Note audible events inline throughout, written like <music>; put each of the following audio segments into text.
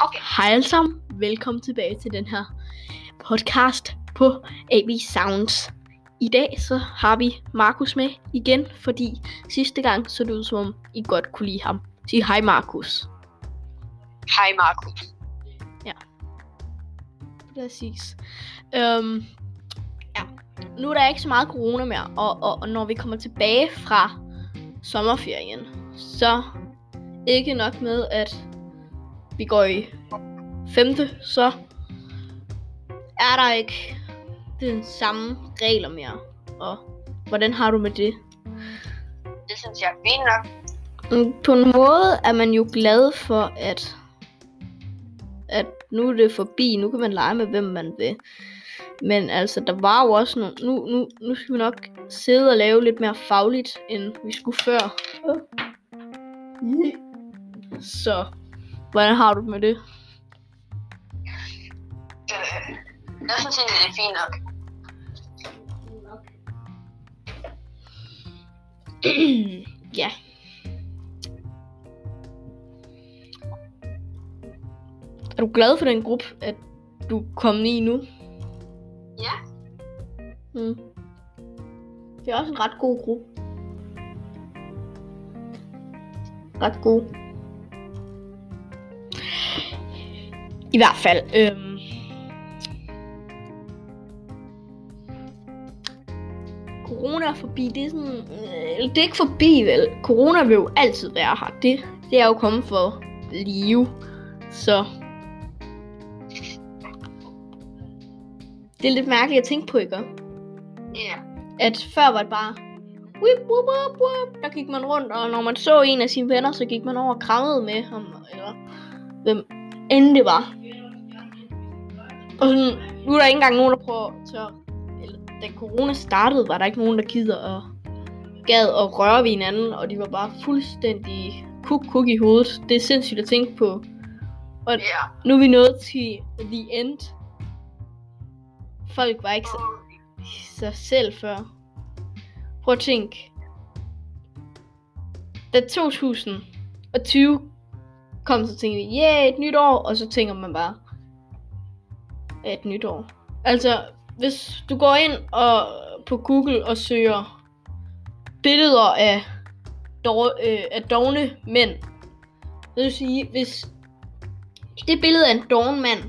Okay. Hej alle sammen. Velkommen tilbage til den her podcast på AB Sounds. I dag så har vi Markus med igen, fordi sidste gang så det ud som om I godt kunne lide ham. Sig hej Markus. Hej Markus. Præcis. Øhm, ja. Nu er der ikke så meget corona mere, og, og, og når vi kommer tilbage fra sommerferien, så ikke nok med, at vi går i femte, så er der ikke den samme regler mere. Og hvordan har du med det? Det synes jeg er fint nok. Mm, På en måde er man jo glad for, at, at nu er det forbi. Nu kan man lege med, hvem man vil. Men altså, der var jo også nogle... Nu, nu, nu skal vi nok sidde og lave lidt mere fagligt, end vi skulle før. Så, hvordan har du med det? Øh, jeg synes egentlig, det er fint nok. <clears throat> ja. Er du glad for den gruppe, at du kom i nu? Ja. Mm. Det er også en ret god gruppe. Ret god. I hvert fald. Øhm, corona er forbi. Det er sådan... Øh, det er ikke forbi, vel? Corona vil jo altid være her. Det, det er jo kommet for at blive. Så... Det er lidt mærkeligt at tænke på, ikke? Ja. at før var det bare whip, whoop, whoop, whoop. der gik man rundt, og når man så en af sine venner, så gik man over og krammede med ham, eller hvem end det var. Og sådan, nu er der ikke engang nogen, der prøver at eller da corona startede, var der ikke nogen, der gider og gad at røre ved hinanden, og de var bare fuldstændig kuk kuk i hovedet. Det er sindssygt at tænke på. Og Ja. nu er vi nået til the end. Folk var ikke så sig selv før. Prøv at tænke. Da 2020 kom, så tænkte vi, yeah, et nyt år, og så tænker man bare, et nyt år. Altså, hvis du går ind og på Google og søger billeder af, dår, øh, af dogne mænd, det vil sige, hvis det billede af en doven mand,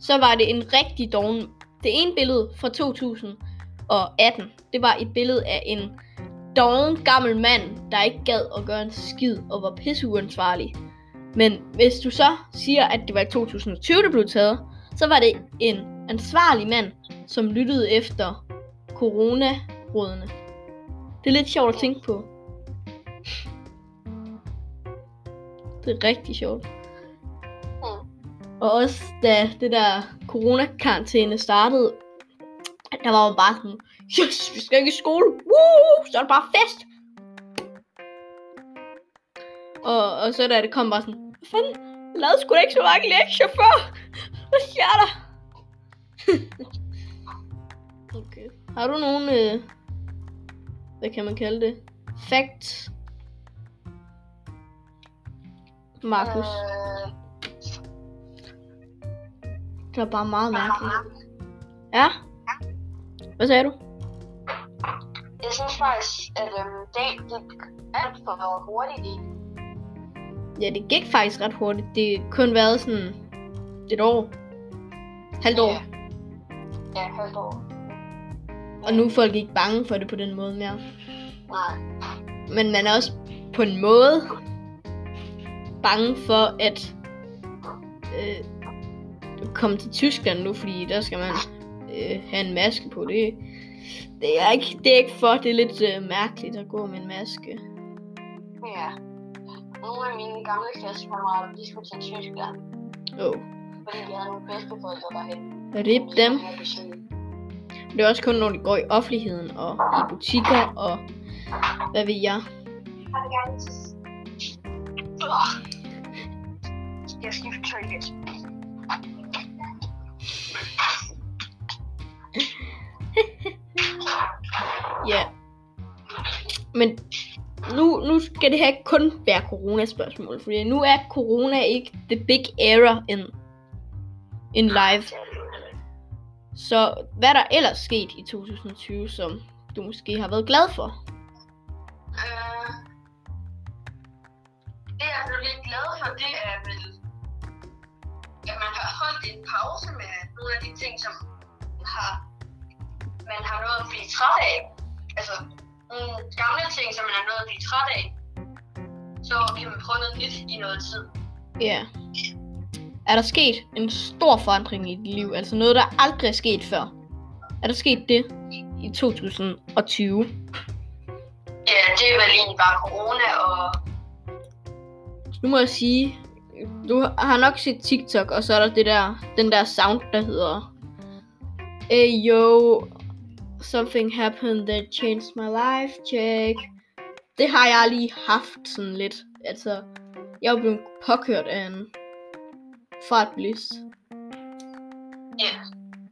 så var det en rigtig doven det ene billede fra 2018, det var et billede af en doven gammel mand, der ikke gad at gøre en skid og var pisseuansvarlig. Men hvis du så siger, at det var i 2020, det blev taget, så var det en ansvarlig mand, som lyttede efter coronarådene. Det er lidt sjovt at tænke på. Det er rigtig sjovt. Og også da det der coronakarantæne startede, der var man bare sådan, yes, vi skal ikke i skole, Woo! så er det bare fest. Og, og så da det kom bare sådan, hvad fanden, jeg lavede sgu da ikke så mange lektier før. Hvad sker der? okay. Har du nogen, øh, hvad kan man kalde det? Facts? Markus, Øh, det er bare meget mærkeligt. Ja? Hvad sagde du? jeg synes faktisk, at øhm, det gik alt for hurtigt i. Ja, det gik faktisk ret hurtigt. Det har kun været sådan et år. Halvt år. Ja. Ja, halvt år. Og nu er folk ikke bange for det på den måde mere. Nej. Men man er også på en måde bange for at øh, komme til Tyskland nu, fordi der skal man øh, have en maske på. Det, det, er ikke, det er ikke for, det er lidt øh, mærkeligt at gå med en maske. Ja. Nogle af mine gamle klassekammerater, de skulle til Tyskland, Oh. Rip dem. Det er også kun, når de går i offentligheden og i butikker og hvad ved jeg. Jeg skifter toilet. <laughs> Ja. Men nu, nu skal det her ikke kun være corona-spørgsmål, fordi nu er corona ikke the big error in, in life. Så hvad er der ellers sket i 2020, som du måske har været glad for? Øh, det jeg blev lidt glad for, det er vel, at man har holdt en pause med nogle af de ting, som har, man har nået at blive træt af. Altså, nogle gamle ting, som man er nået at blive træt af. Så kan man prøve noget nyt i noget tid. Ja. Er der sket en stor forandring i dit liv? Altså noget, der aldrig er sket før? Er der sket det i 2020? Ja, det er vel egentlig bare corona og... Nu må jeg sige, du har nok set TikTok, og så er der det der, den der sound, der hedder Hey yo, something happened that changed my life, check. Det har jeg lige haft sådan lidt. Altså, jeg er blevet påkørt af en fartbilist. Ja,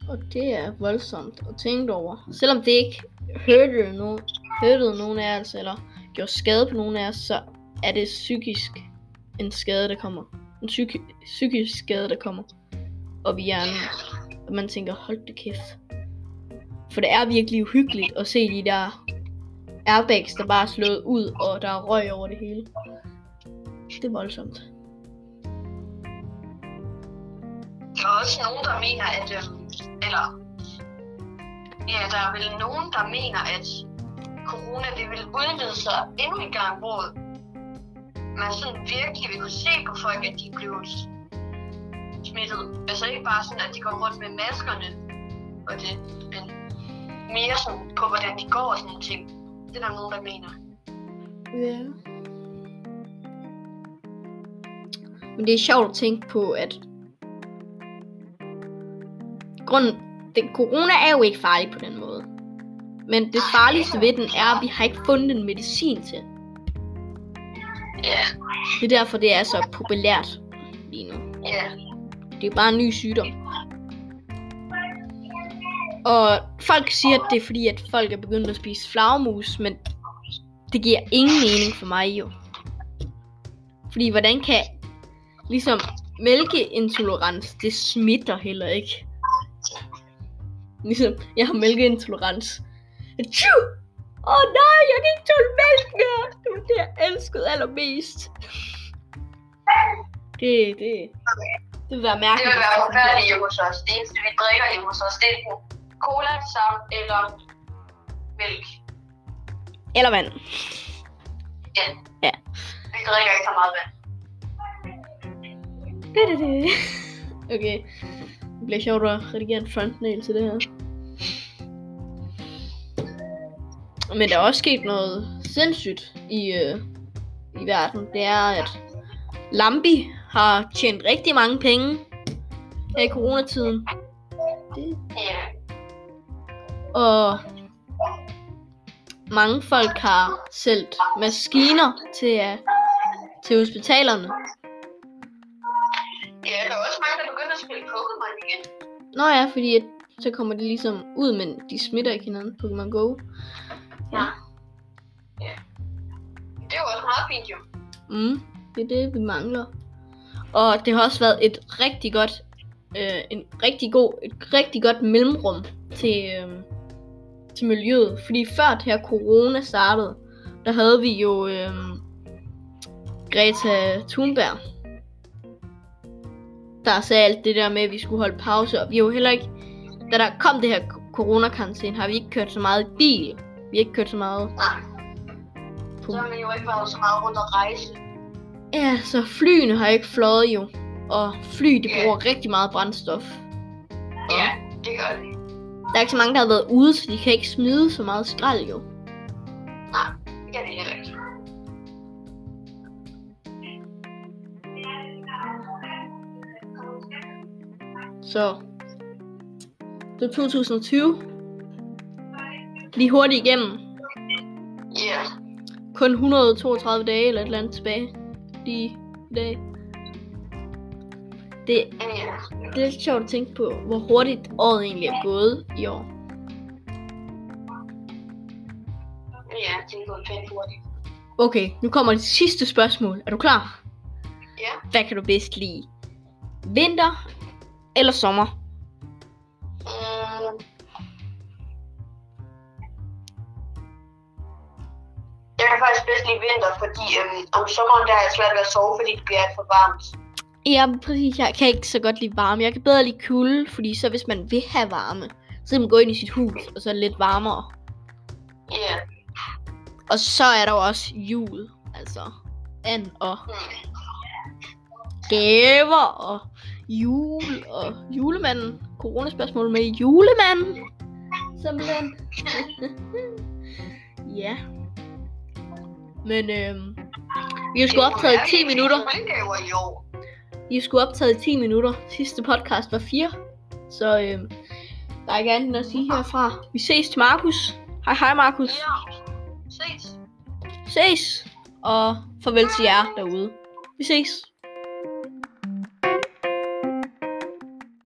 Og det er voldsomt at tænke over. Selvom det ikke hørte nogen, hørte nogen af os, eller gjorde skade på nogen af os, så er det psykisk en skade, der kommer. En psyki- psykisk skade, der kommer op i hjernen. Og man tænker, hold det kæft. For det er virkelig uhyggeligt at se de der airbags, der bare er slået ud, og der er røg over det hele. Det er voldsomt. Der er også nogen, der mener, at... Øh, eller... Ja, der er vel nogen, der mener, at corona det vil udvide sig endnu en gang, hvor man sådan virkelig vil kunne se på folk, at de blev smittet. Altså ikke bare sådan, at de går rundt med maskerne og det, men mere sådan på, hvordan de går og sådan nogle ting. Det er der nogen, der mener. Ja. Men det er sjovt at tænke på, at grunden, det, corona er jo ikke farlig på den måde. Men det farligste ved den er, at vi har ikke fundet en medicin til. Ja, Det er derfor, det er så populært lige nu. ja, Det er bare en ny sygdom. Og folk siger, at det er fordi, at folk er begyndt at spise flagermus, men det giver ingen mening for mig jo. Fordi hvordan kan ligesom mælkeintolerans, det smitter heller ikke. Ligesom, jeg har mælkeintolerans. Åh oh, nej, jeg kan ikke tåle mælk mere. Det var det, jeg elskede allermest. Det, det, det vil være det mærkeligt. vil være forfærdeligt hjemme hos os. Det eneste, vi drikker hjemme hos os, det er cola, saft eller mælk. Eller vand. Ja. Ja. Vi drikker ikke så meget vand. Det, det, det. Okay. Det bliver sjovt at redigere en frontnail til det her. Men der er også sket noget sindssygt i, øh, i verden. Det er, at Lambi har tjent rigtig mange penge her i coronatiden. Det, og mange folk har sælgt maskiner til, uh, til hospitalerne. Ja, der er også mange, der begynder at spille Pokémon igen. Nå ja, fordi at, så kommer det ligesom ud, men de smitter ikke hinanden. Pokémon Go. Ja. Det er jo også meget fint, jo. Mm, det er det, vi mangler. Og det har også været et rigtig godt, øh, en rigtig god, et rigtig godt mellemrum til, øh, til miljøet. Fordi før det her corona startede, der havde vi jo øh, Greta Thunberg, der sagde alt det der med, at vi skulle holde pause. Og vi har jo heller ikke, da der kom det her coronakarantæne, har vi ikke kørt så meget bil. Vi har ikke kørt så meget Nej. på Så har man jo ikke været så meget rundt og rejse. Ja, så flyene har ikke fløjet jo. Og fly, de Ja. bruger rigtig meget brændstof. Ja, det gør det. Der er ikke så mange, der har været ude, så de kan ikke smide så meget skrald jo. Nej, det kan det heller ikke. Så det er 2020. Lige hurtigt igennem. Ja. Kun 132 dage eller et eller andet tilbage. Lige i dag. Det, Ja. det er lidt sjovt at tænke på, hvor hurtigt året egentlig er gået i år. ja, det er gået pænt hurtigt. Okay, nu kommer det sidste spørgsmål. Er du klar? Ja, Hvad kan du bedst lide? Vinter eller sommer? Jeg kan faktisk bedst lide vinter, fordi øhm, om sommeren der er det svært ved at sove, fordi det bliver alt for varmt. Ja, præcis. Jeg kan ikke så godt lide varme. Jeg kan bedre lide kulde, fordi så hvis man vil have varme, så kan man gå ind i sit hus, og så er det lidt varmere. Ja, Og så er der jo også jul. Altså, and og mm. gaver og jul og julemanden. Coronaspørgsmål med julemanden. Simpelthen. <laughs> ja. Men øhm, vi har sgu optaget i 10 minutter. I år. Vi har sgu optaget i 10 minutter. Sidste podcast var 4. Så øhm, der er ikke andet end at sige herfra. Vi ses til Markus. Hej hej Markus. Ja, ses. Ses. Og farvel til jer derude. Vi ses.